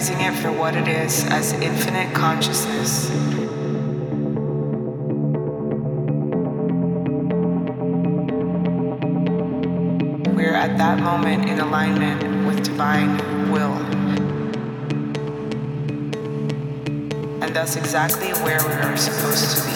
recognizing it for what it is as infinite consciousness. We're at that moment in alignment with divine will. and thus exactly where we are supposed to be.